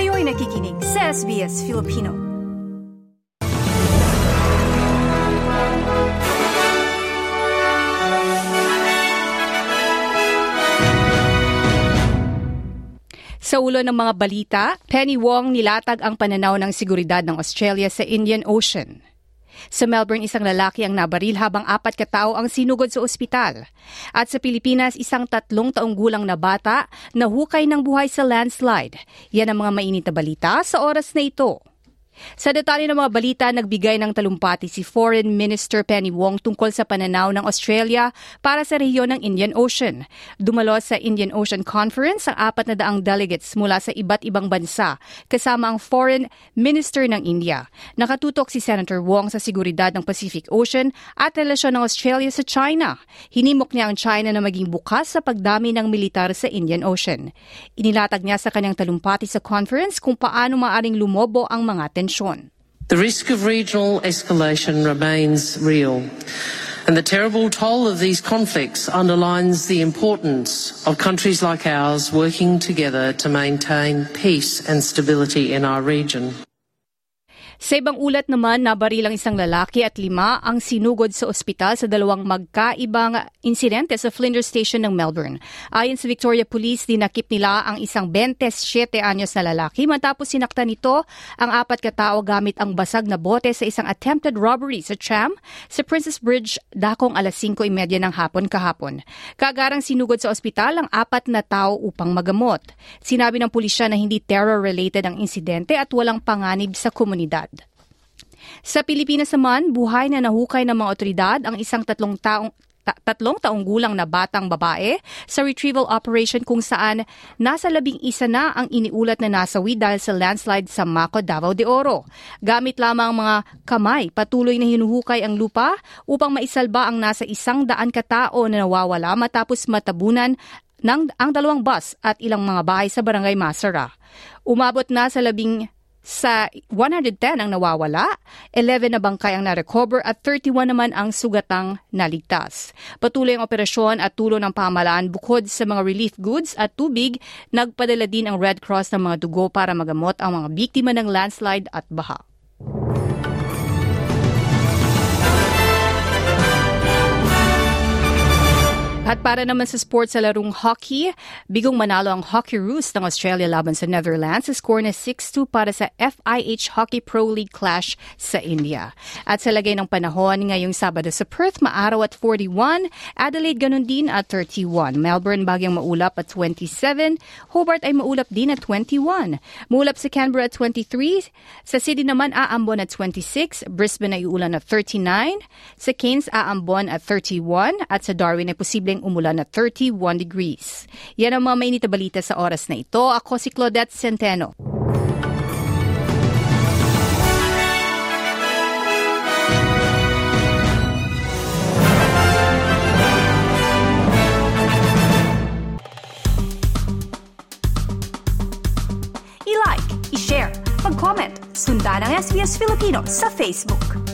Kayo'y nakikinig sa SBS Filipino. Sa ulo ng mga balita, Penny Wong nilatag ang pananaw ng seguridad ng Australia sa Indian Ocean. Sa Melbourne, isang lalaki ang nabaril habang apat katao ang sinugod sa ospital. At sa Pilipinas, isang tatlong taong gulang na bata na hukay ng buhay sa landslide. Yan ang mga mainit na balita sa oras na ito. Sa detalye ng mga balita, nagbigay ng talumpati si Foreign Minister Penny Wong tungkol sa pananaw ng Australia para sa rehiyon ng Indian Ocean. Dumalo sa Indian Ocean Conference ang apat na daang delegates mula sa iba't ibang bansa, kasama ang Foreign Minister ng India. Nakatutok si Senator Wong sa seguridad ng Pacific Ocean at relasyon ng Australia sa China. Hinimok niya ang China na maging bukas sa pagdami ng militar sa Indian Ocean. Inilatag niya sa kanyang talumpati sa conference kung paano maaring lumobo ang mga tensyon The risk of regional escalation remains real. And the terrible toll of these conflicts underlines the importance of countries like ours working together to maintain peace and stability in our region. Sa ibang ulat naman, nabarilang isang lalaki at lima ang sinugod sa ospital sa dalawang magkaibang insidente sa Flinders Station ng Melbourne. Ayon sa Victoria Police, dinakip nila ang isang 27 anyos na lalaki matapos sinaktan nito ang apat katao gamit ang basag na bote sa isang attempted robbery sa tram sa Princess Bridge dakong alas 5.30 ng hapon kahapon. Kagarang sinugod sa ospital ang apat na tao upang magamot. Sinabi ng pulisya na hindi terror-related ang insidente at walang panganib sa komunidad. Sa Pilipinas naman, buhay na nahukay ng mga otoridad ang isang tatlong taong tatlong taong gulang na batang babae sa retrieval operation kung saan nasa labing isa na ang iniulat na nasawi dahil sa landslide sa Maco, Davao de Oro. Gamit lamang mga kamay, patuloy na hinuhukay ang lupa upang maisalba ang nasa isang daan katao na nawawala matapos matabunan ng ang dalawang bus at ilang mga bahay sa barangay Masara. Umabot na sa labing sa 110 ang nawawala, 11 na bangkay ang na-recover at 31 naman ang sugatang naligtas. Patuloy ang operasyon at tulong ng pamalaan bukod sa mga relief goods at tubig, nagpadala din ang Red Cross ng mga dugo para magamot ang mga biktima ng landslide at baha. At para naman sa sports sa larong hockey, bigong manalo ang Hockey Roos ng Australia laban sa Netherlands. Score na 6-2 para sa FIH Hockey Pro League clash sa India. At sa lagay ng panahon ngayong Sabado sa Perth, maaraw at 41, Adelaide ganun din at 31, Melbourne bagyang maulap at 27, Hobart ay maulap din at 21, maulap sa Canberra at 23, sa Sydney naman aambon at 26, Brisbane ay uulan at 39, sa Cairns aambon at 31, at sa Darwin ay posibleng umulan na 31 degrees. Yan ang mga mainit na balita sa oras na ito. Ako si Claudette Centeno. I-like, i-share, mag-comment, sundan ang SBS Filipino sa Facebook.